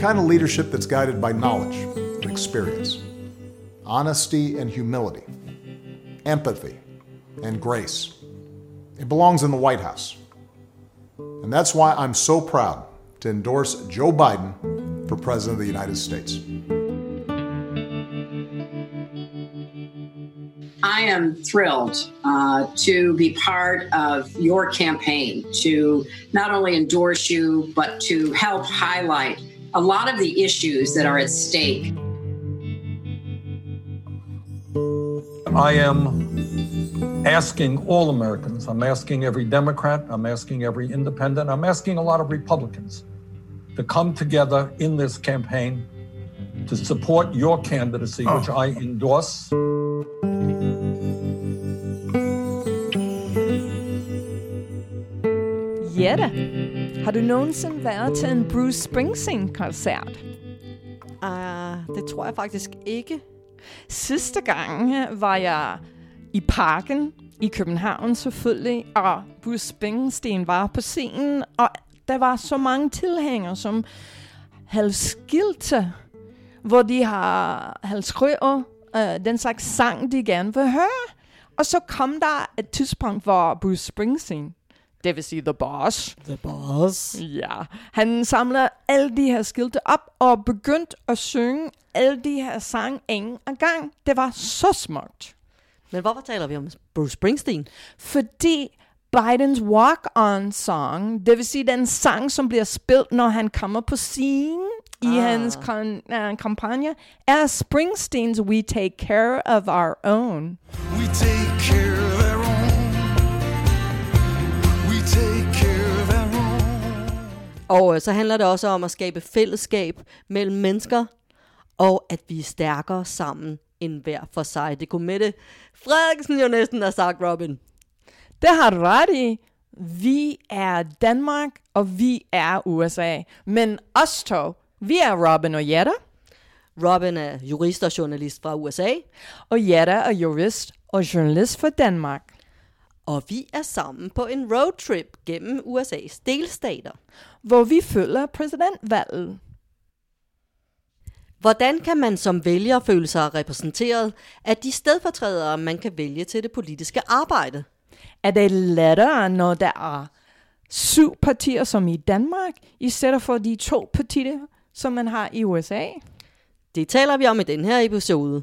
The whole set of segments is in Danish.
kind of leadership that's guided by knowledge and experience, honesty and humility, empathy and grace. It belongs in the White House. And that's why I'm so proud to endorse Joe Biden for President of the United States. I am thrilled uh, to be part of your campaign to not only endorse you, but to help highlight a lot of the issues that are at stake. I am asking all Americans, I'm asking every Democrat, I'm asking every independent, I'm asking a lot of Republicans to come together in this campaign to support your candidacy, which oh. I endorse. Jette, har du nogensinde været til en Bruce Springsteen-koncert? Uh, det tror jeg faktisk ikke. Sidste gang var jeg i parken i København selvfølgelig, og Bruce Springsteen var på scenen, og der var så mange tilhængere, som havde skilte, hvor de har havde skrevet øh, den slags sang, de gerne vil høre. Og så kom der et tidspunkt, hvor Bruce Springsteen, det vil sige The Boss, The Boss. Ja, han samler alle de her skilte op og begyndte at synge alle de her sange en gang. Det var så smukt. Men hvorfor taler vi om Bruce Springsteen? Fordi Bidens walk-on song, det vil sige den sang, som bliver spillet, når han kommer på scenen i Ah. hans kon- uh, kampagne, er Springsteens We Take Care of Our Own. We take care Og øh, så handler det også om at skabe fællesskab mellem mennesker, og at vi er stærkere sammen end hver for sig. Det kunne Mette Frederiksen jo næsten have sagt, Robin. Det har du ret i. Vi er Danmark, og vi er USA. Men os to, vi er Robin og Jette, Robin er jurist og journalist fra USA, og Jette er jurist og journalist for Danmark. Og vi er sammen på en roadtrip gennem USA's delstater. hvor vi følger præsidentvalget. Hvordan kan man som vælger føle sig repræsenteret af de stedfortrædere, man kan vælge til det politiske arbejde? Er det lettere, når der er syv partier som i Danmark, i stedet for de to partier, som man har i USA? Det taler vi om i den her episode.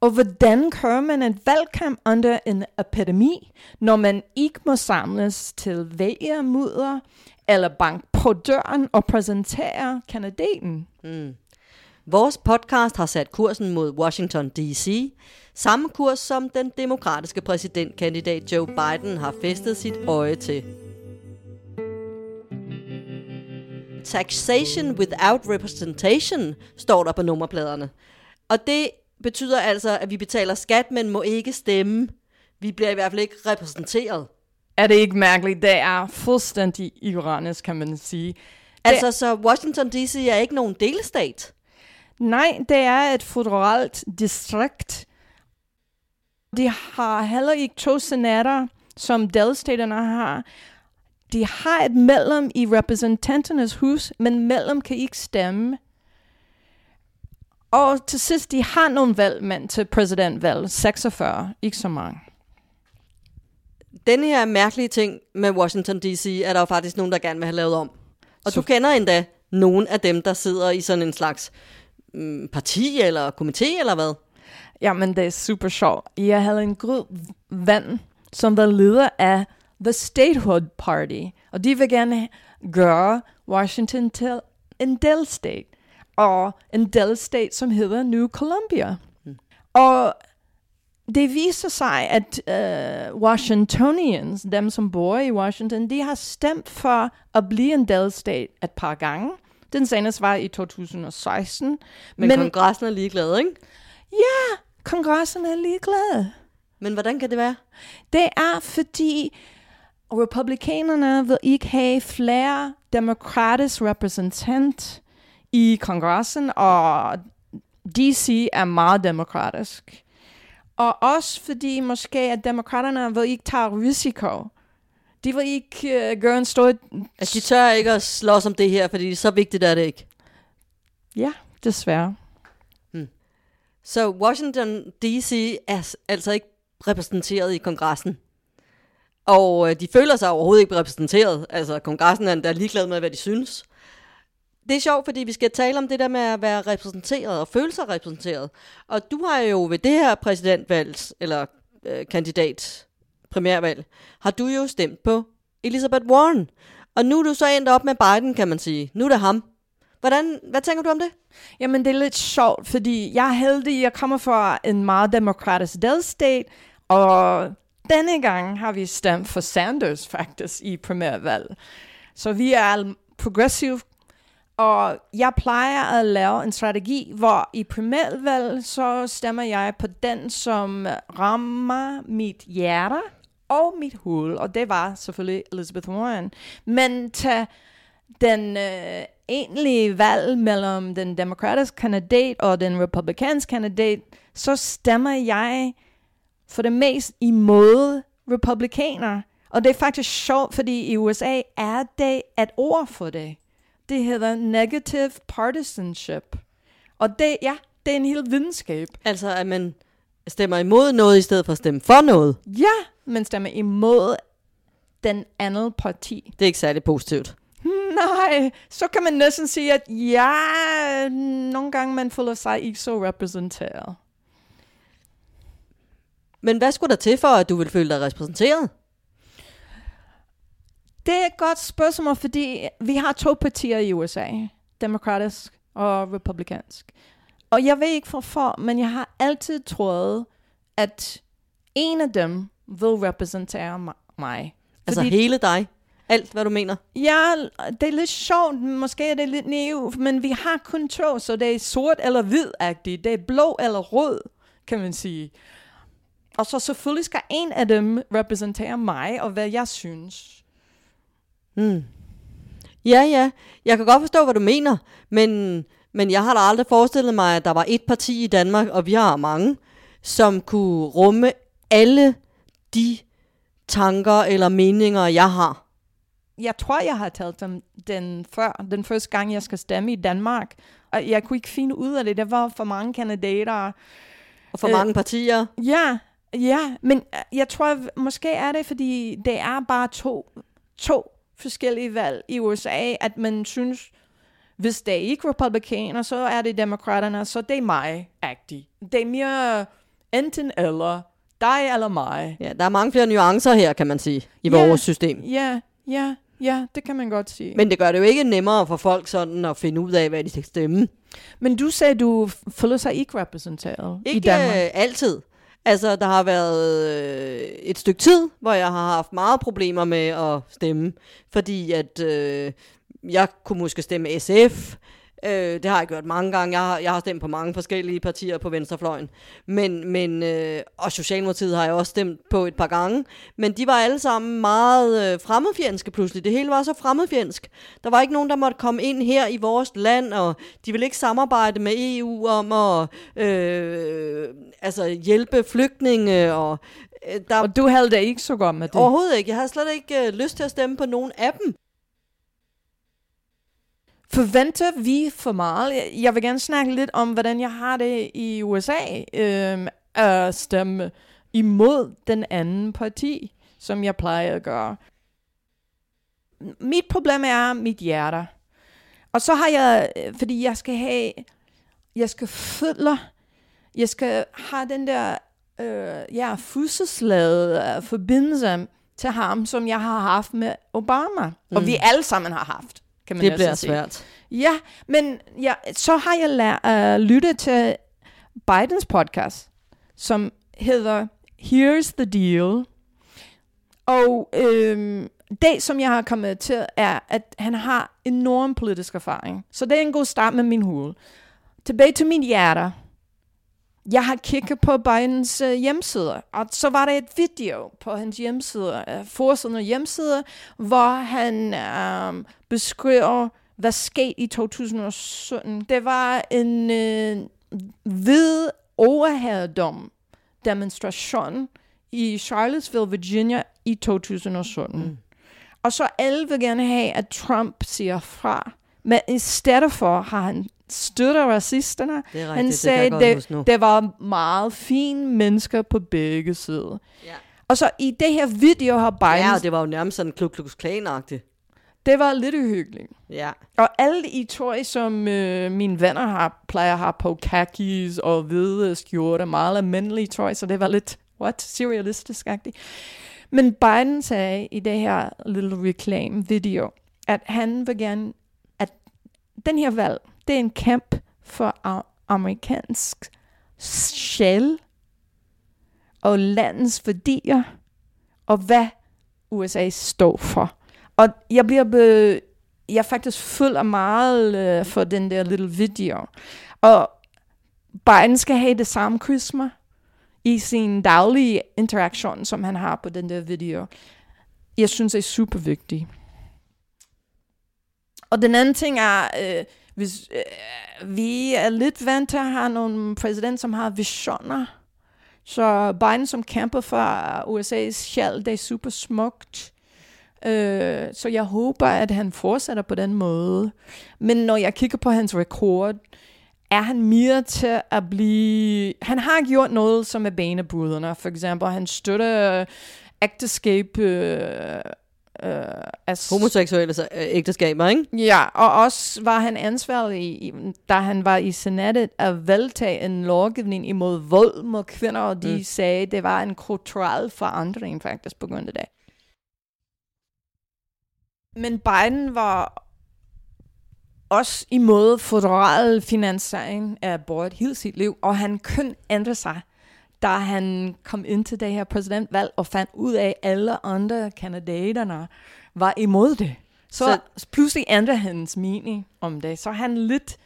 Og hvordan kører man en valgkamp under en epidemi, når man ikke må samles til vælgermudder eller bank på døren og præsentere kandidaten? Hmm. Vores podcast har sat kursen mod Washington D.C., samme kurs som den demokratiske præsidentkandidat Joe Biden har festet sit øje til. Taxation without representation står der på nummerpladerne. Og det betyder altså, at vi betaler skat, men må ikke stemme. Vi bliver i hvert fald ikke repræsenteret. Er det ikke mærkeligt? Det er fuldstændig ironisk, kan man sige. Altså, så Washington D.C. er ikke nogen delstat. Nej, det er et føderalt distrikt. De har heller ikke to senater, som delstaterne har. De har et medlem i repræsentanternes hus, men medlem kan ikke stemme. Og til sidst, de har nogle valgmænd til præsidentvalg. 46, ikke så mange. Denne her mærkelige ting med Washington D.C. er der jo faktisk nogen, der gerne vil have lavet om. Og du kender endda nogle af dem, der sidder i sådan en slags mm, parti eller komité eller hvad? Jamen, det er super sjovt. Jeg havde en god ven, som var leder af The Statehood Party. Og de vil gerne gøre Washington til en delstat. Og en delstat, som hedder New Columbia. Og det viser sig, at uh, Washingtonians, dem som bor i Washington, de har stemt for at blive en delstat et par gange. Den seneste var i 2016. Men, Men kongressen er ligeglad, ikke? Ja, kongressen er ligeglad. Men hvordan kan det være? Det er fordi republikanerne vil ikke have flere demokratisk repræsentant i kongressen, og DC er meget demokratisk. Og også fordi måske at demokraterne vil ikke tage risiko. De vil ikke uh, gøre en stor... Altså, de tør ikke at slås om det her, fordi så vigtigt er det ikke. Ja, desværre. Så Washington D.C. er altså ikke repræsenteret i kongressen. Og øh, de føler sig overhovedet ikke repræsenteret. Altså, kongressen er endda ligeglad med, hvad de synes. Det er sjovt, fordi vi skal tale om det der med at være repræsenteret og føle sig repræsenteret. Og du har jo ved det her præsidentvalg, eller øh, kandidat, primærvalg, har du jo stemt på Elizabeth Warren. Og nu er du så endt op med Biden, kan man sige. Nu er det ham. Hvordan, hvad tænker du om det? Jamen, det er lidt sjovt, fordi jeg er heldig, jeg kommer fra en meget demokratisk delstat, og denne gang har vi stemt for Sanders faktisk i primærvalg. Så vi er progressive, og jeg plejer at lave en strategi, hvor i primærvalg, så stemmer jeg på den, som rammer mit hjerte og mit hoved, og det var selvfølgelig Elizabeth Warren. Men til den øh, egentlige valg mellem den demokratiske kandidat og den republikanske kandidat, så stemmer jeg for det mest imod republikaner. Og det er faktisk sjovt, fordi i USA er det et ord for det. Det hedder negative partisanship. Og det, ja, det er en hel videnskab. Altså, at man stemmer imod noget, i stedet for at stemme for noget. Ja, man stemmer imod den anden parti. Det er ikke særlig positivt. Nej, så kan man næsten sige, at ja, nogle gange man føler sig ikke så repræsenteret. Men hvad skulle der til for, at du vil føle dig repræsenteret? Det er et godt spørgsmål, fordi vi har to partier i USA, demokratisk og republikansk. Og jeg ved ikke hvorfor, men jeg har altid troet, at en af dem vil repræsentere mi- mig. Altså Fordi- hele dig? Alt, hvad du mener? Ja, det er lidt sjovt. Måske er det lidt naiv, men vi har kun to, så det er sort eller hvid-agtigt. Det er blå eller rød, kan man sige. Og så selvfølgelig skal en af dem repræsentere mig, og hvad jeg synes. Hmm. Ja, ja. Jeg kan godt forstå, hvad du mener, men, men jeg har da aldrig forestillet mig, at der var et parti i Danmark, og vi har mange, som kunne rumme alle de tanker eller meninger, jeg har. Jeg tror, jeg har talt dem den før, den første gang, jeg skal stemme i Danmark. Og jeg kunne ikke finde ud af det. Der var for mange kandidater. Og for Øh, mange partier. Ja, ja, men jeg tror, måske er det, fordi det er bare to, to forskellige valg i USA, at man synes, hvis det er ikke republikaner, så er det demokraterne, så det er mig-agtigt. Det er mere enten eller, dig eller mig. Ja, der er mange flere nuancer her, kan man sige, i Ja. vores system. Ja, ja, ja, det kan man godt sige. Men, det gør det jo ikke nemmere for folk sådan at finde ud af, hvad de skal stemme. men du sagde, du føler sig ikke repræsenteret i Ikke Danmark. øh, altid. Altså, der har været øh, et stykke tid, hvor jeg har haft meget problemer med at stemme, fordi at øh, jeg kunne måske stemme SF. Øh, det har jeg gjort mange gange. Jeg har, jeg har stemt på mange forskellige partier på venstrefløjen. Men, men, øh, og Socialdemokratiet har jeg også stemt på et par gange. Men de var alle sammen meget øh, fremmedfjendske pludselig. Det hele var så fremmedfjendsk. Der var ikke nogen, der måtte komme ind her i vores land, og de ville ikke samarbejde med EU om at øh, altså hjælpe flygtninge. Og, øh, der, Og du havde det ikke så godt med det. Overhovedet ikke. Jeg havde slet ikke øh, lyst til at stemme på nogen af dem. Forventer vi for meget? Jeg- vil gerne snakke lidt om, hvordan jeg har det i USA øhm, at stemme imod den anden parti, som jeg plejer at gøre. Mit problem er mit hjerte. Og så har jeg, øh, fordi jeg skal have, jeg skal føle, jeg skal have den der øh, ja, fødselslade øh, forbindelse til ham, som jeg har haft med Obama. Mm. Og vi alle sammen har haft, kan man Det næsten bliver sige. svært. Ja, men ja, så har jeg lært uh, lyttet til Bidens podcast, som hedder Here's the Deal. Og øhm, det, som jeg har kommet til, er, at han har enorm politisk erfaring. Så det er en god start med min hoved. Tilbage til min hjerte. Jeg har kigget på Bidens øh, hjemmeside, og så var der et video på hans hjemmeside, øh, forsiden af hjemmeside, hvor han øh, beskriver, hvad skete i 2017. Det var en øh, hvid overherredom demonstration i Charlottesville, Virginia i 2017. Mm. Og så alle vil gerne have, at Trump siger fra. Men i stedet for har han støtter racisterne. Det rigtigt, han sagde, godt det, det var meget fine mennesker på begge sider. Ja. Og så i det her video har Biden, Ja, det, var jo nærmest sådan Klux Klux Klan-agtigt. det var lidt uhyggeligt. Ja. Og alle i tøj, som øh, mine venner har, plejer at have på khakis og hvide skjorte, meget almindelige tøj, så det var lidt, what, surrealistisk-agtigt. Men Biden sagde i det her lille reklame-video, at han vil gerne, at den her valg, det er en kamp for amerikansk sjæl og landets værdier, og hvad USA står for. Og jeg bliver be, jeg faktisk føler meget øh, for den der lille video. Og Biden skal have det samme karisma i sin daglige interaktion, som han har på den der video. Jeg synes, det er super vigtigt. Og den anden ting er, øh, hvis, øh, vi er lidt vant til at have nogle præsident, som har visioner. Så Biden, som kæmper for USA's sjæl, det er super smukt. Øh, så jeg håber, at han fortsætter på den måde. Men når jeg kigger på hans rekord, er han mere til at blive... Han har gjort noget, som er banebrydende. For eksempel, han støtter ægteskab... Øh, øh, as, Homoseksuelle så- øh, ægteskaber, ikke? Ja, og også var han ansvarlig, i- da han var i senatet, at vedtage en lovgivning imod vold mod kvinder, og de Mm. sagde, det var en kulturel forandring faktisk på grund af det. Men Biden var også imod federal finansiering af abort hele sit liv, og han kun ændre sig, da han kom ind til det her præsidentvalg og fandt ud af, at alle andre kandidaterne var imod det. Så, Så- pludselig ændrede hans mening om det. Så han lidt...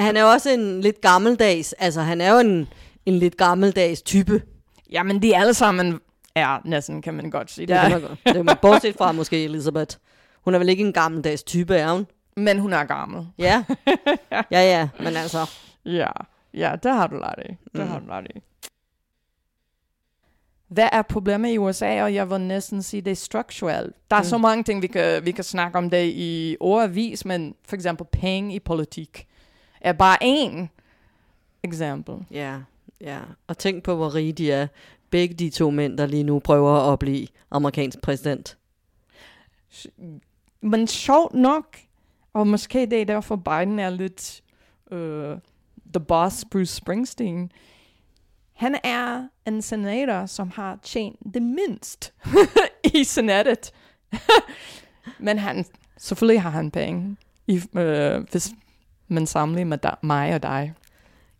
Han er også en lidt gammeldags, altså han er jo en, en lidt gammeldags type. Jamen, de alle sammen er næsten, kan man godt sige. Det kan man godt. Det kan man bortset fra måske Elisabeth. Hun er vel ikke en gammeldags type, er hun? Men hun er gammel. Ja. Ja, ja, men altså. Ja, ja, det har du ret i. Det Mm. har du ret i. Hvad er problemet i USA, og jeg vil næsten sige, det er strukturelt. Der er Mm. så mange ting, vi kan, vi kan snakke om det i overvis, men for eksempel penge i politik er bare én eksempel. Ja, ja. Og tænk på, hvor rige de er. Begge de to mænd, der lige nu prøver at blive amerikansk præsident. Men sjovt nok, og måske det er derfor Biden er lidt øh, the boss Bruce Springsteen, han er en senator, som har tjent det mindst i senatet. Men han, selvfølgelig har han penge, i, øh, hvis man sammenligner med dig, mig og dig.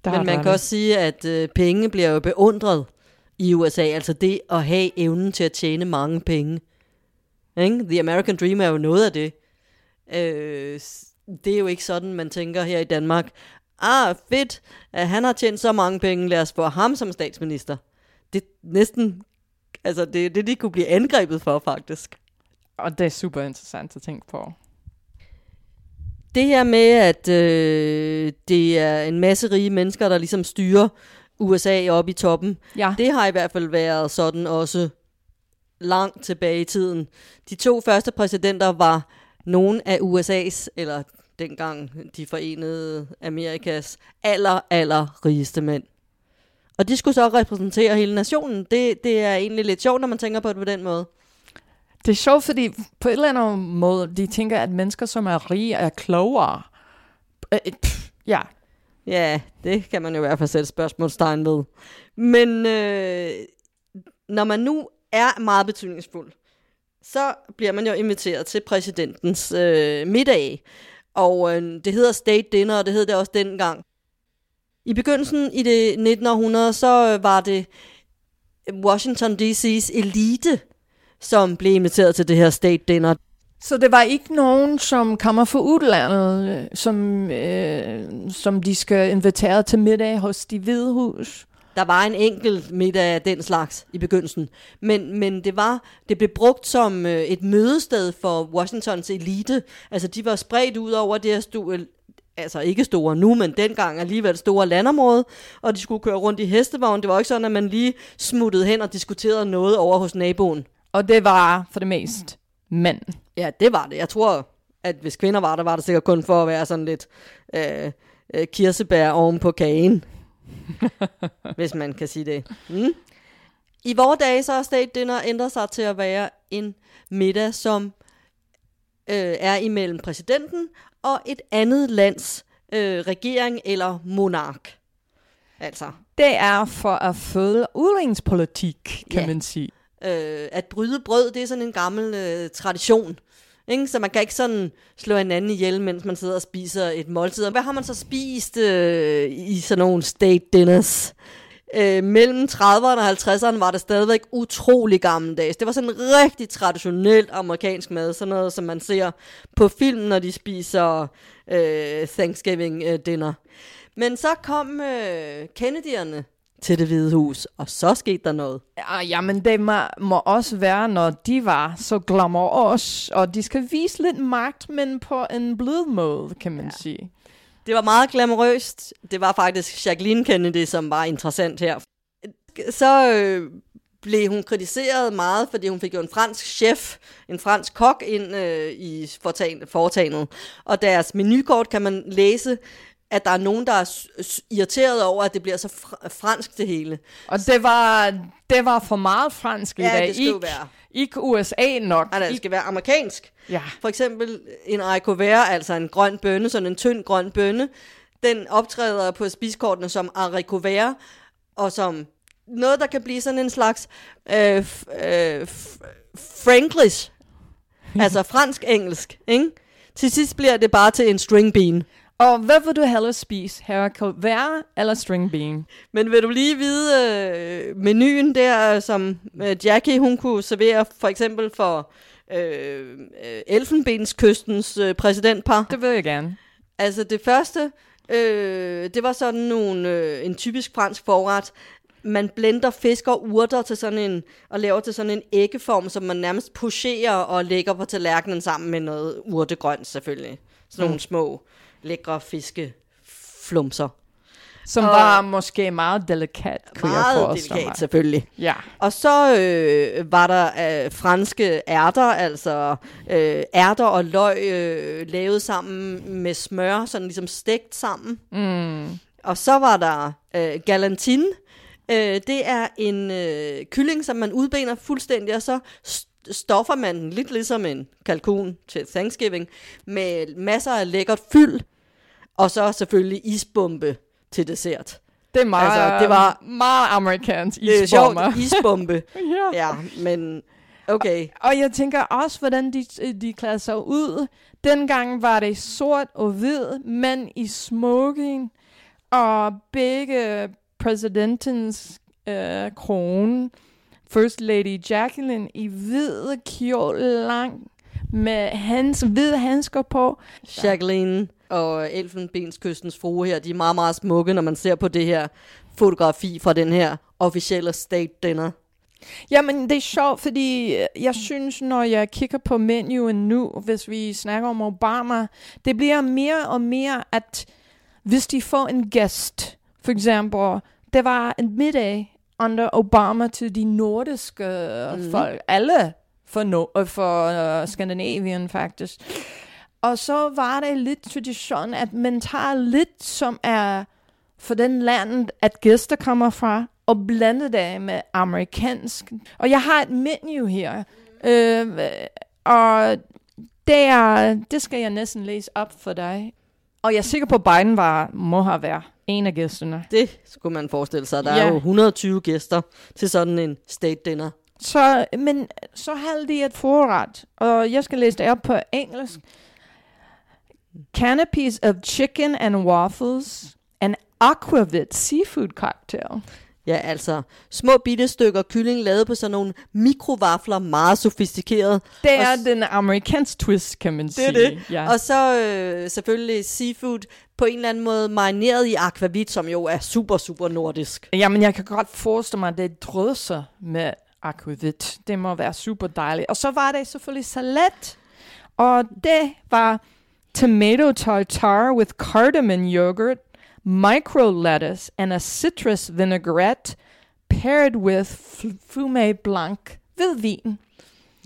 Der Men man kan i. også sige, at øh, penge bliver jo beundret i USA. Altså det at have evnen til at tjene mange penge. Ikke? The American Dream er jo noget af det. Øh, det er jo ikke sådan, man tænker her i Danmark. Ah, fedt, at han har tjent så mange penge, lad os få ham som statsminister. Det er næsten, altså det er det, de kunne blive angrebet for, faktisk. Og det er super interessant at tænke på. Det her med, at øh, det er en masse rige mennesker, der ligesom styrer USA op i toppen, Ja, det har i hvert fald været sådan også langt tilbage i tiden. De to første præsidenter var nogle af USA's, eller dengang de forenede Amerikas, aller, aller rigeste mænd. Og de skulle så repræsentere hele nationen. Det, det er egentlig lidt sjovt, når man tænker på det på den måde. Det er sjovt, fordi på et eller andet måde, de tænker, at mennesker, som er rige, er klogere. Øh, pff, ja, Ja, det kan man jo i hvert fald sætte spørgsmålstegn ved. Men øh, når man nu er meget betydningsfuld, så bliver man jo inviteret til præsidentens øh, middag. Og øh, det hedder state dinner, og det hed det også dengang. I begyndelsen i det 1900, så øh, var det Washington D.C.'s elite, som blev inviteret til det her state dinner. Så det var ikke nogen, som kommer fra udlandet, øh, som, øh, som de skal invitere til middag hos de hvide hus. Der var en enkelt middag af den slags i begyndelsen, men, men det var det blev brugt som øh, et mødested for Washingtons elite. Altså de var spredt ud over det her store, altså ikke store nu, men dengang alligevel store landområde, og de skulle køre rundt i hestevogn. Det var ikke sådan, at man lige smuttede hen og diskuterede noget over hos naboen. Og det var for det mest mænd. Ja, det var det. Jeg tror, at hvis kvinder var der, var det sikkert kun for at være sådan lidt øh, øh, kirsebær oven på kagen. hvis man kan sige det. Mm. I vores dage så har state dinner ændret sig til at være en middag, som øh, er imellem præsidenten og et andet lands øh, regering eller monark. Altså, Det er for at følge udviklingspolitik, kan Ja. man sige. øh, at bryde brød, det er sådan en gammel øh, tradition. Ikke? Så man kan ikke sådan slå hinanden ihjel, mens man sidder og spiser et måltid. Og hvad har man så spist øh, i sådan nogle state dinners? Øh, mellem 30'erne og 50'erne var det stadigvæk utrolig gammeldags. Det var sådan rigtig traditionelt amerikansk mad, sådan noget, som man ser på film, når de spiser øh, Thanksgiving-dinner. Øh, Men så kom øh, Kennedy'erne til det hvide hus, og så skete der noget. Ja, jamen, det må, må også være, når de var så glamorøs, og de skal vise lidt magt, men på en blød måde, kan man ja. sige. Det var meget glamourøst. Det var faktisk Jacqueline Kennedy, som var interessant her. Så øh, blev hun kritiseret meget, fordi hun fik jo en fransk chef, en fransk kok ind øh, i foretagen- foretagendet. Og deres menukort kan man læse, at der er nogen, der er irriteret over, at det bliver så fr- fransk det hele. Og det var, det var for meget fransk i Ja, dag. det skal ikke, være. ikke USA nok. Nej, det skal være amerikansk. Ja. For eksempel en haricot vert, altså en grøn bønne, sådan en tynd grøn bønne, den optræder på spiskortene som haricot vert, og som noget, der kan blive sådan en slags øh, øh, f- franglish, altså fransk-engelsk, ikke? Til sidst bliver det bare til en string bean. Og hvad vil du hellere spise? Haricot vert eller string bean? Men vil du lige vide øh, menuen der, som øh, Jackie hun kunne servere for eksempel for øh, øh, Elfenbenskystens øh, præsidentpar? Det vil jeg gerne. Altså det første, øh, det var sådan nogle, øh, en typisk fransk forret. Man blender fisk og urter til sådan en, og laver til sådan en æggeform, som man nærmest pocherer og lægger på tallerkenen sammen med noget urtegrønt selvfølgelig. Sådan nogle små, lækre fiskeflumser. Som Og- var måske meget delikat, kunne jeg Meget forestille delikat mig. selvfølgelig. Ja. Og så øh, var der øh, franske ærter, altså øh, ærter og løg øh, lavet sammen med smør, sådan ligesom stegt sammen. Mm. Og så var der øh, galantine. Øh, det er en øh, kylling, som man udbener fuldstændig, og så st- stoffer man den lidt ligesom en kalkun til Thanksgiving, med masser af lækkert fyld, og så selvfølgelig isbombe til dessert. Det er meget, Altså, det var- meget amerikansk Det er sjovt, isbomber. isbombe. ja. ja, men okay. Og jeg tænker også, hvordan de, de klæder sig ud. Dengang var det sort og hvid, men i smoking, og begge præsidentens øh, krone, First Lady Jacqueline, i hvid kjole lang, med hans hvide handsker på. Jacqueline og Elfenbenskystens frue her, de er meget, meget smukke, når man ser på det her fotografi fra den her officielle state dinner. Jamen, det er sjovt, fordi jeg synes, når jeg kigger på menuen nu, hvis vi snakker om Obama, det bliver mere og mere, at hvis de får en gæst, for eksempel, det var en middag under Obama til de nordiske mm. folk, alle for, no, øh, for uh, Skandinavien faktisk. Og så var det lidt tradition, at man tager lidt, som er for den land, at gæster kommer fra, og blande det med amerikansk. Og jeg har et menu her, øh, og det, er, det skal jeg næsten læse op for dig. Og jeg er sikker på, at Biden var, må have været en af gæsterne. Det skulle man forestille sig. Der er Ja. jo 120 gæster til sådan en state dinner. Så, men så havde de et forret, og jeg skal læse det op på engelsk. Canopies of chicken and waffles, an aquavit seafood cocktail. Ja, altså små bitte stykker kylling lavet på sådan nogle mikrovafler, meget sofistikeret. Det er den amerikansk twist, kan man Det sige. er det. Ja. Og så øh, selvfølgelig seafood på en eller anden måde marineret i aquavit, som jo er super, super nordisk. Jamen, jeg kan godt forestille mig, at det drøser med aquavit. Det må være super dejligt. Og så var det selvfølgelig salat. Og det var tomato tartare with cardamom yogurt, micro lettuce, and a citrus vinaigrette paired with f- fumé blanc hvidvin.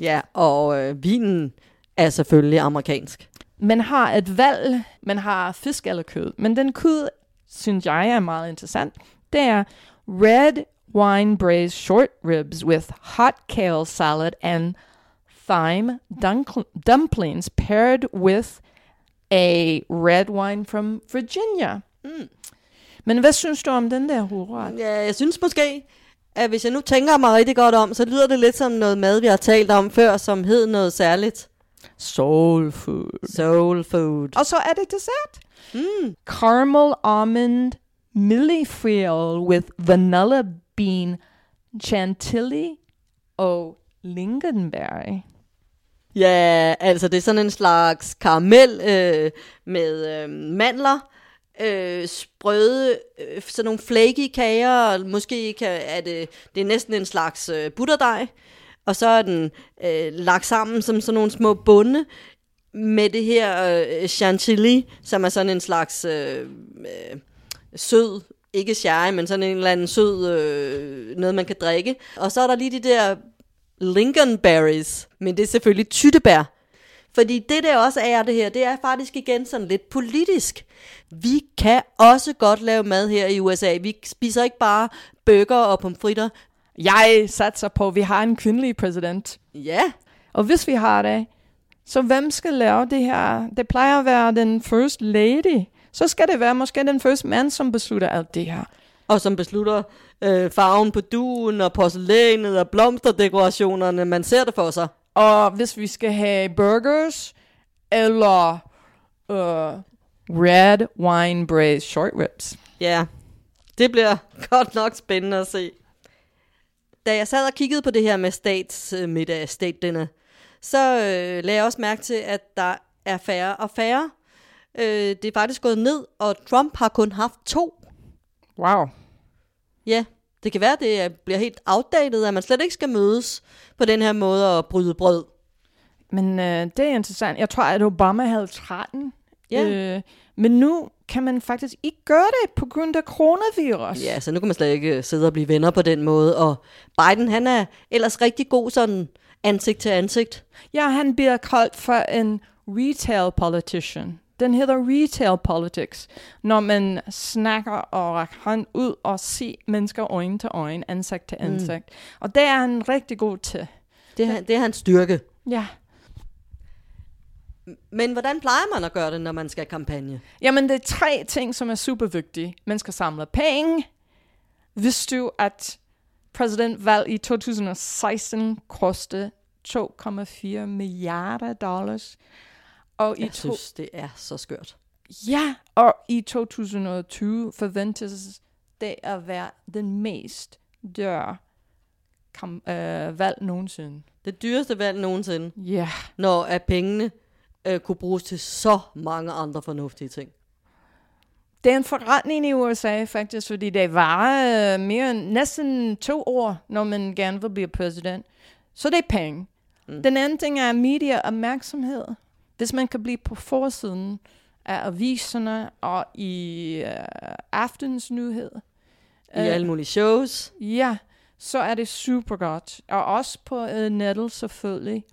Ja, og øh, vinen er selvfølgelig amerikansk. man har et valg, man har fisk eller kød, men den kød, synes jeg er meget interessant, det er red wine braised short ribs with hot kale salad and thyme dumplings paired with a red wine from Virginia. Mm. Men hvad synes du om den der hovedret? Ja, jeg synes måske, at hvis jeg nu tænker mig rigtig godt om, så lyder det lidt som noget mad, vi har talt om før, som hed noget særligt. Soul food. Soul food. Og så er det dessert. Mm. Caramel almond millefeuille with vanilla bean chantilly og lingonberry. Ja, altså det er sådan en slags karamel øh, med øh, mandler, øh, sprøde, øh, sådan nogle flaky kager, og måske kan, er det, det er næsten en slags øh, butterdej, og så er den øh, lagt sammen som sådan nogle små bunde med det her øh, chantilly, som er sådan en slags øh, øh, sød, ikke sherry, men sådan en eller anden sød, øh, noget man kan drikke. Og så er der lige de der lingonberries, men det er selvfølgelig tyttebær. Fordi det der også er det her, det er faktisk igen sådan lidt politisk. Vi kan også godt lave mad her i USA. Vi spiser ikke bare burger og pomfritter. Jeg satser på, at vi har en kvindelig præsident. Ja, Og hvis vi har det, så hvem skal lave det her? Det plejer at være den first lady. Så skal det være måske den første mand, som beslutter alt det her. og som beslutter øh, farven på duen og porcelænet og blomsterdekorationerne. Man ser det for sig. Og hvis vi skal have burgers, eller uh, red wine braised short ribs. Ja, det bliver godt nok spændende at se. Da jeg sad og kiggede på det her med statsmiddag, state dinner, så øh, lagde jeg også mærke til, at der er færre og færre. Øh, det er faktisk gået ned, og Trump har kun haft to. Wow. Ja, det kan være, at det er- bliver helt outdated, at man slet ikke skal mødes på den her måde at bryde brød. Men øh, det er interessant. Jeg tror, at Obama havde 13. Ja. Øh, men nu kan man faktisk ikke gøre det på grund af coronavirus. Ja, så nu kan man slet ikke øh, sidde og blive venner på den måde. Og Biden, han er ellers rigtig god sådan ansigt til ansigt. Ja, han bliver kaldt for en retail politician. Den hedder retail politics, når man snakker og rækker hånd ud og ser mennesker øjne til øjne, ansigt til ansigt. Mm. Og det er han rigtig god til. Det er, det er hans styrke. Ja. Men hvordan plejer man at gøre det, når man skal kampagne? Jamen, det er tre ting, som er super vigtige. Man skal samle penge. Vidste du, at præsidentvalg i 2016 kostede 2,4 milliarder dollars? Og i Jeg to- synes, det er så skørt. Ja, og i 2020 forventes det at være den mest døre kam- øh, valg nogensinde. Det dyreste valg nogensinde, Ja, når at pengene øh, kunne bruges til så mange andre fornuftige ting. det er en forretning i USA faktisk, fordi det varer øh, mere end næsten to år, når man gerne vil blive præsident. Så det er penge. Mm. Den anden ting er media opmærksomhed. Hvis man kan blive på forsiden af aviserne og i øh, aftens nyhed. I alle mulige shows. Ja, så er det super godt. Og også på uh, nettet selvfølgelig,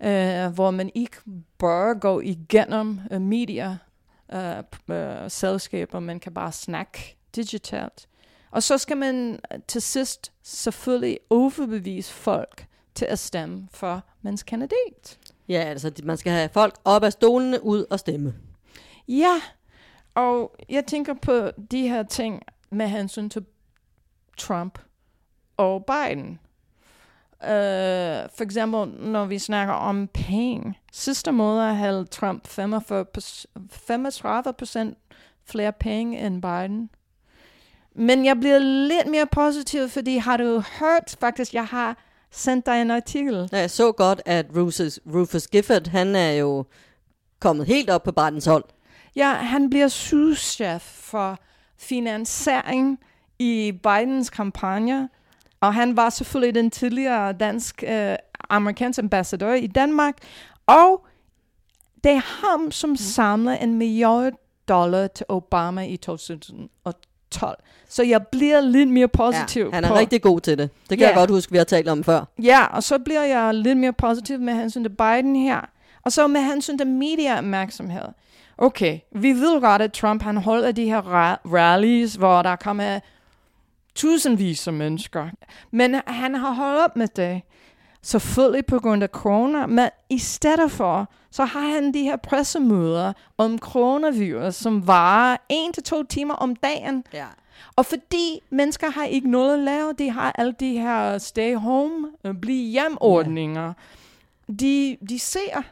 uh, hvor man ikke bør gå igennem media uh, p- uh, selskaber, man kan bare snakke digitalt. Og så skal man uh, til sidst selvfølgelig overbevise folk til at stemme for mands kandidat. Ja, altså man skal have folk op af stolene ud og stemme. Ja, og jeg tænker på de her ting med hensyn til Trump og Biden. Uh, for eksempel, når vi snakker om penge. Sidste måned havde Trump 45 35 procent flere penge end Biden. Men jeg bliver lidt mere positiv, fordi har du hørt faktisk, jeg har sendt dig en artikel. Ja, Jeg så godt, at Rufus, Rufus Gifford, han er jo kommet helt op på Bidens hold. Ja, han bliver souschef for finansiering i Bidens kampagne, og han var selvfølgelig den tidligere dansk øh, amerikansk ambassadør i Danmark, og det er ham, som samler en milliard dollar til Obama i 2012. Så jeg bliver lidt mere positiv. Ja, han er på, rigtig god til det. Det kan Ja. jeg godt huske, vi har talt om før. Ja, og så bliver jeg lidt mere positiv med hensyn til Biden her. Og så med hensyn til medieopmærksomhed. Okay, vi ved godt, at Trump han holder de her ra- rallies, hvor der kommer tusindvis af mennesker. Men han har holdt op med det. Selvfølgelig på grund af corona, men i stedet for, så har han de her pressemøder om coronavirus, som varer en til to timer om dagen. Ja. Og fordi mennesker har ikke noget at lave, de har alle de her stay home, øh, bliv hjem ordninger. De, de ser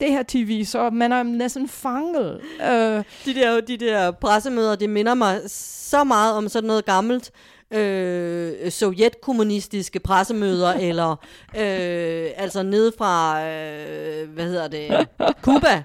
det her tv, så man er næsten fanget. Øh, De der, de der pressemøder, det minder mig så meget om sådan noget gammelt øh, sovjetkommunistiske pressemøder, eller øh, altså nede fra, øh, hvad hedder det, Cuba.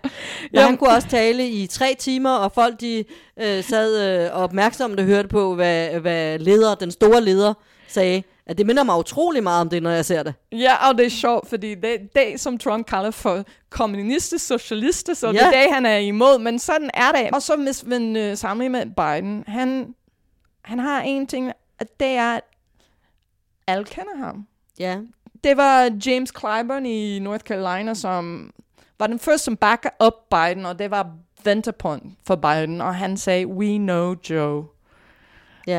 Ja. Han kunne også tale i tre timer, og folk de øh, sad øh, opmærksomt og hørte på, hvad, hvad leder, den store leder sagde. At det minder mig utrolig meget om det, når jeg ser det. ja, og det er sjovt, fordi det er det, som Trump kalder for kommunister, socialister, så ja. det er det, han er imod, men sådan er det. Og så hvis man øh, sammenligner med Biden, han, han har en ting, det er, at alle kender ham. Ja, Det var James Clyburn i North Carolina, som var den første, som backer op Biden, og det var ventepunkt for Biden, og han sagde, we know Joe. ja.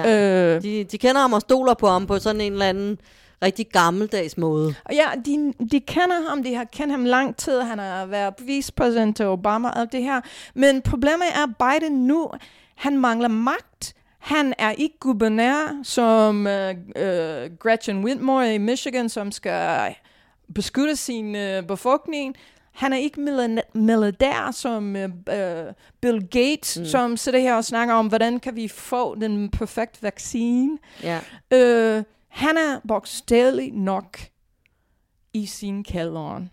Øh, De, de kender ham og stoler på ham på sådan en eller anden rigtig gammeldags måde. og ja, de, de kender ham, de har kendt ham lang tid, han har været vicepræsident til Obama og alt det her, men problemet er, at Biden nu, han mangler magt, han er ikke guvernør som øh, øh, Gretchen Whitmore i Michigan, som skal beskytte sin øh, befolkning. Han er ikke milliardær som øh, øh, Bill Gates, mm. som sidder her og snakker om, hvordan kan vi få den perfekte vaccine. Ja. Øh, han er bogstaveligt nok i sin kælderen.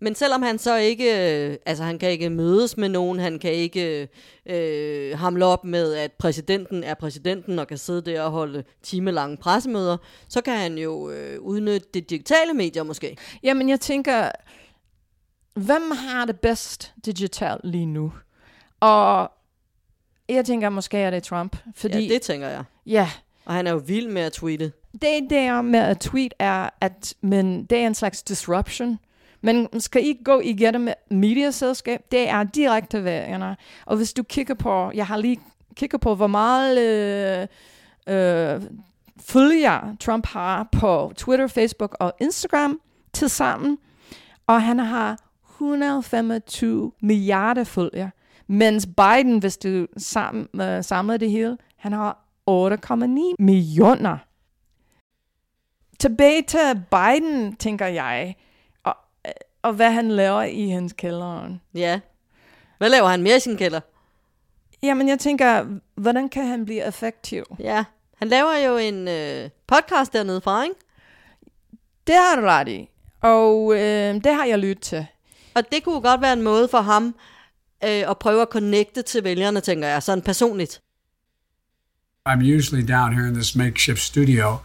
Men selvom han så ikke, øh, altså han kan ikke mødes med nogen, han kan ikke øh, hamle op med, at præsidenten er præsidenten og kan sidde der og holde timelange pressemøder, så kan han jo øh, udnytte de digitale medier måske. Jamen, jeg tænker, hvem har det bedst digitalt lige nu? Og jeg tænker, måske er det Trump. Fordi, Ja, det tænker jeg. ja, Og han er jo vild med at tweete. det der med at tweet er, at men det er en slags disruption. Man skal ikke gå igennem med medieselskab. Det er direkte værende. Og hvis du kigger på, jeg har lige kigget på, hvor meget øh, øh, følger Trump har på Twitter, Facebook og Instagram til sammen. Og han har 125 milliarder følger. Mens Biden, hvis du sam, øh, samler det hele, han har 8,9 millioner. Tilbage til Biden, tænker jeg, og, hvad han laver i hans kælderen. Ja. Hvad laver han mere i sin kælder? Jamen, jeg tænker, hvordan kan han blive effektiv? Ja. Han laver jo en øh, podcast dernede fra, ikke? Det har du ret i. Og øh, det har jeg lyttet til. Og det kunne godt være en måde for ham øh, at prøve at connecte til vælgerne, tænker jeg, sådan personligt. I'm usually down here in this makeshift studio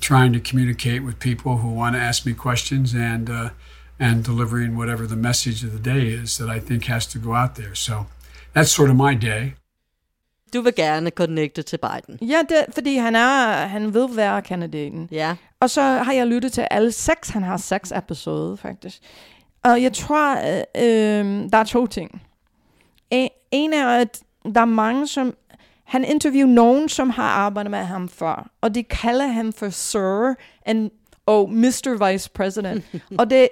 trying to communicate with people who want to ask me questions and uh, and delivering whatever the message of the day is that I think has to go out there. So that's sort of my day. Du vil gerne connecte til Biden. Ja, det, fordi han er, han vil være kandidaten. Ja. Og så har jeg lyttet til alle seks. Han har seks episoder, faktisk. Og jeg tror, øh, øh, der er to ting. En, en er, at der er mange, som... Han interviewer nogen, som har arbejdet med ham før. Og de kalder ham for Sir and, og Mr. Vice President. og det,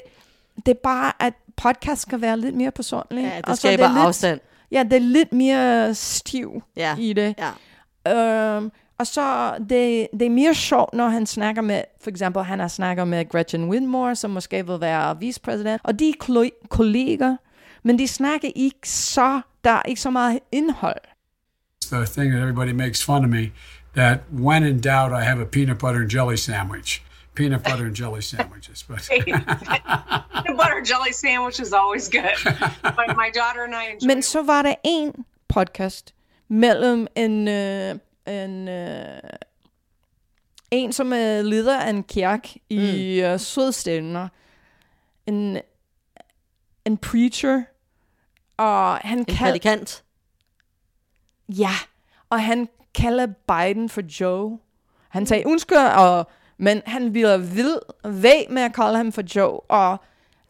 det er bare, at podcast skal være lidt mere personlig. Ja, det og så skaber er lidt, afstand. Ja, det er lidt mere stiv Ja. i det. Ja. Øhm, og så det, det er mere sjovt, når han snakker med, for eksempel han har snakket med Gretchen Whitmore, som måske vil være vicepræsident, og de er klo- kolleger, men de snakker ikke så, der er ikke så meget indhold. It's the thing that everybody makes fun of me that when in doubt, I have a peanut butter and jelly sandwich. Peanut butter and jelly sandwiches, but peanut butter jelly sandwich is always good. my, my daughter and I enjoy Men så var der en podcast mellem en, øh, en, øh, en som er leder af en kirke i øh, Sydstænder, en, en preacher, og han En kald, prædikant. Ja, og han kalder Biden for Joe. Han sagde undskyld, og, men han ville ved, væk med at kalde ham for Joe. Og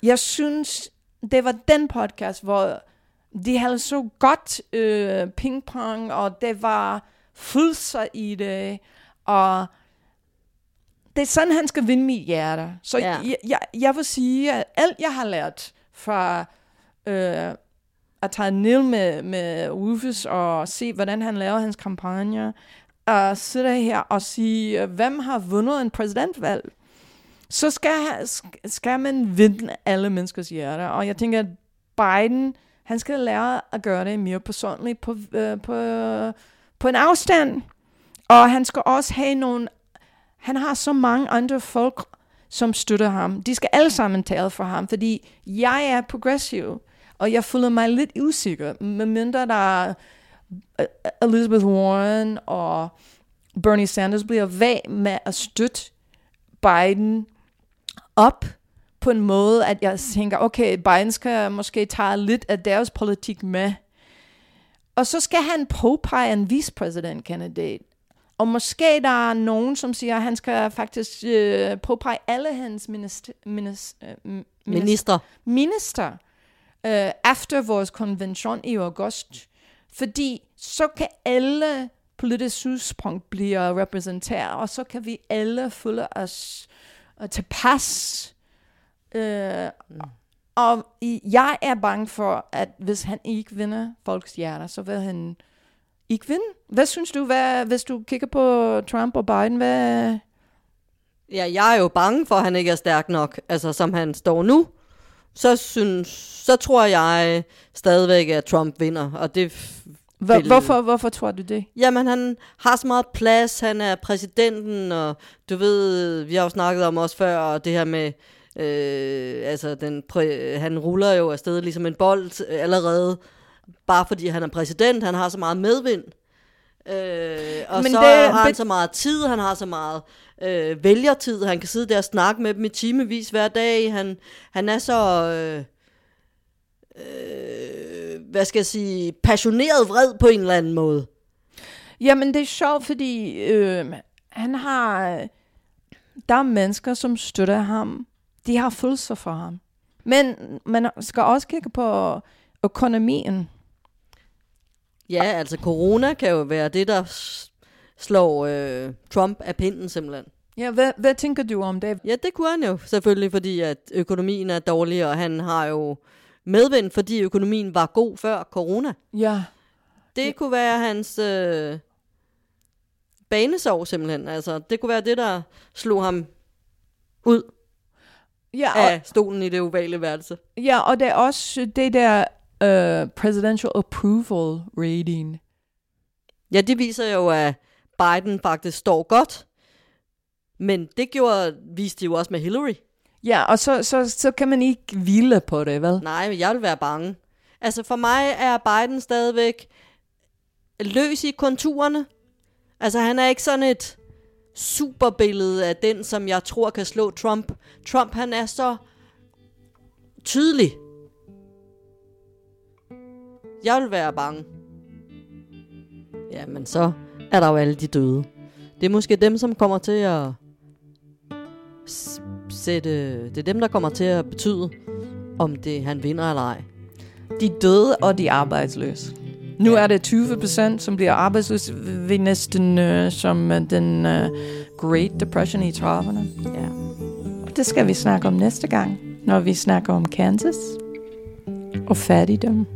jeg synes, det var den podcast, hvor de havde så godt øh, pingpong, og det var følelser i det, og det er sådan, han skal vinde mit hjerte. Så ja. jeg, jeg, jeg vil sige, at alt jeg har lært fra øh, at tage ned med, med Rufus og se, hvordan han laver hans kampagne, at sidde her og sige, hvem har vundet en præsidentvalg, så skal, skal man vinde alle menneskers hjerter. Og jeg tænker, at Biden, han skal lære at gøre det mere personligt på, øh, på, på en afstand. Og han skal også have nogle... Han har så mange andre folk, som støtter ham. De skal alle sammen tale for ham, fordi jeg er progressiv, og jeg føler mig lidt usikker, medmindre der er Elizabeth Warren og Bernie Sanders bliver væg med at støtte Biden op på en måde, at jeg tænker, okay, Biden skal måske tage lidt af deres politik med. Og så skal han påpege en vicepræsidentkandidat. Og måske der er nogen, som siger, at han skal faktisk øh, påpege alle hans minister, minister, øh, minister, Minister. minister øh, efter vores konvention i august. Fordi så kan alle politiske synspunkt blive repræsenteret, og så kan vi alle føle os øh, tilpas. Øh, og i- jeg er bange for, at hvis han ikke vinder folks hjerter, så vil han ikke vinde. Hvad synes du, hvad, hvis du kigger på Trump og Biden, hvad... Ja, jeg er jo bange for, at han ikke er stærk nok. Altså, som han står nu, så, synes, så tror jeg stadigvæk, at Trump vinder. Og det Hvor, vil- hvorfor, hvorfor tror du det? Jamen, han har så meget plads, han er præsidenten, og du ved, vi har jo snakket om også før, og det her med, øh, altså, den han ruller jo afsted ligesom en bold øh, allerede, bare fordi han er præsident, han har så meget medvind. Øh, og Men så det- har han så meget tid, han har så meget øh, vælgertid, han kan sidde der og snakke med dem i timevis hver dag, han, han er så... Øh, øh, hvad skal jeg sige, passioneret vred på en eller anden måde. Jamen, det er sjovt, fordi øh, han har... Der er mennesker, som støtter ham. De har følelser for ham. Men man skal også kigge på økonomien. Ja, altså corona kan jo være det, der slår øh, Trump af pinden simpelthen. Ja, hvad, hvad tænker du om det? Ja, det kunne han jo selvfølgelig, fordi at økonomien er dårlig, og han har jo medvind, fordi økonomien var god før corona. Ja, Det kunne være hans øh, banesov simpelthen. Altså, det kunne være det, der slog ham ud ja, og, af stolen i det ovale værelse. ja, og det er også det der uh, presidential approval rating. Ja, det viser jo, at Biden faktisk står godt. Men det gjorde, viste de jo også med Hillary. Ja, og så, så, så kan man ikke hvile på det, vel? Nej, men jeg vil være bange. Altså for mig er Biden stadigvæk løs i konturerne. Altså han er ikke sådan et superbillede af den, som jeg tror kan slå Trump. Trump han er så tydelig. Jeg vil være bange. Jamen så er der jo alle de døde. Det er måske dem, som kommer til at sætte... Det er dem, der kommer til at betyde, om det han vinder eller ej. De døde og de arbejdsløse. Nu er det 20 procent, som bliver arbejdsløse ved næsten uh, som den uh, Great Depression i 30'erne. Ja. Det skal vi snakke om næste gang, når vi snakker om Kansas og fattigdom.